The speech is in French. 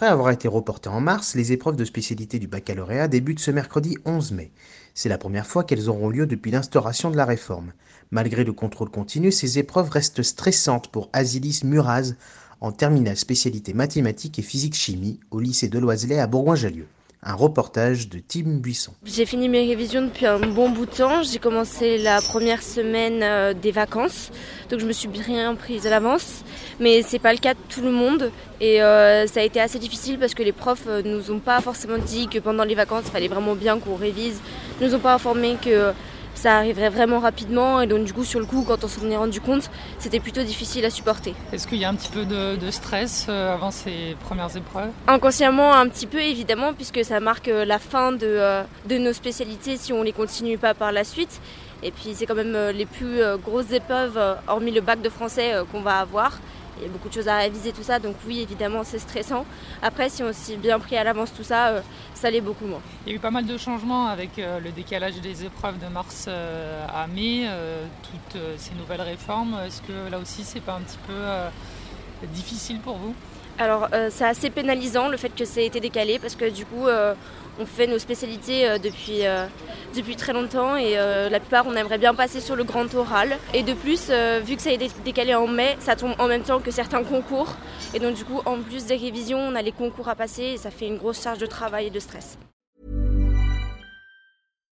Après avoir été reportées en mars, les épreuves de spécialité du baccalauréat débutent ce mercredi 11 mai. C'est la première fois qu'elles auront lieu depuis l'instauration de la réforme. Malgré le contrôle continu, ces épreuves restent stressantes pour Asilis Muraz, en terminale spécialité mathématiques et physique-chimie au lycée de Loiselet à Bourgoin-Jallieu. Un reportage de Tim Buisson. J'ai fini mes révisions depuis un bon bout de temps. J'ai commencé la première semaine euh, des vacances, donc je me suis bien prise à l'avance. Mais c'est pas le cas de tout le monde et euh, ça a été assez difficile parce que les profs euh, nous ont pas forcément dit que pendant les vacances il fallait vraiment bien qu'on révise. Ils nous ont pas informé que ça arriverait vraiment rapidement et donc du coup sur le coup quand on s'en est rendu compte c'était plutôt difficile à supporter. Est-ce qu'il y a un petit peu de, de stress euh, avant ces premières épreuves? Inconsciemment un petit peu évidemment puisque ça marque euh, la fin de, euh, de nos spécialités si on les continue pas par la suite. Et puis c'est quand même les plus grosses épreuves hormis le bac de français qu'on va avoir il y a beaucoup de choses à réviser, tout ça. Donc oui, évidemment, c'est stressant. Après, si on s'est bien pris à l'avance tout ça, euh, ça l'est beaucoup moins. Il y a eu pas mal de changements avec euh, le décalage des épreuves de mars euh, à mai, toutes ces nouvelles réformes. Est-ce que là aussi, c'est pas un petit peu difficile pour vous? Alors c'est assez pénalisant le fait que ça ait été décalé parce que du coup on fait nos spécialités euh, depuis, euh, depuis très longtemps et euh, la plupart on aimerait bien passer sur le grand oral. Et de plus, vu que ça a été décalé en mai, ça tombe en même temps que certains concours. Et donc du coup, en plus des révisions, on a les concours à passer et ça fait une grosse charge de travail et de stress.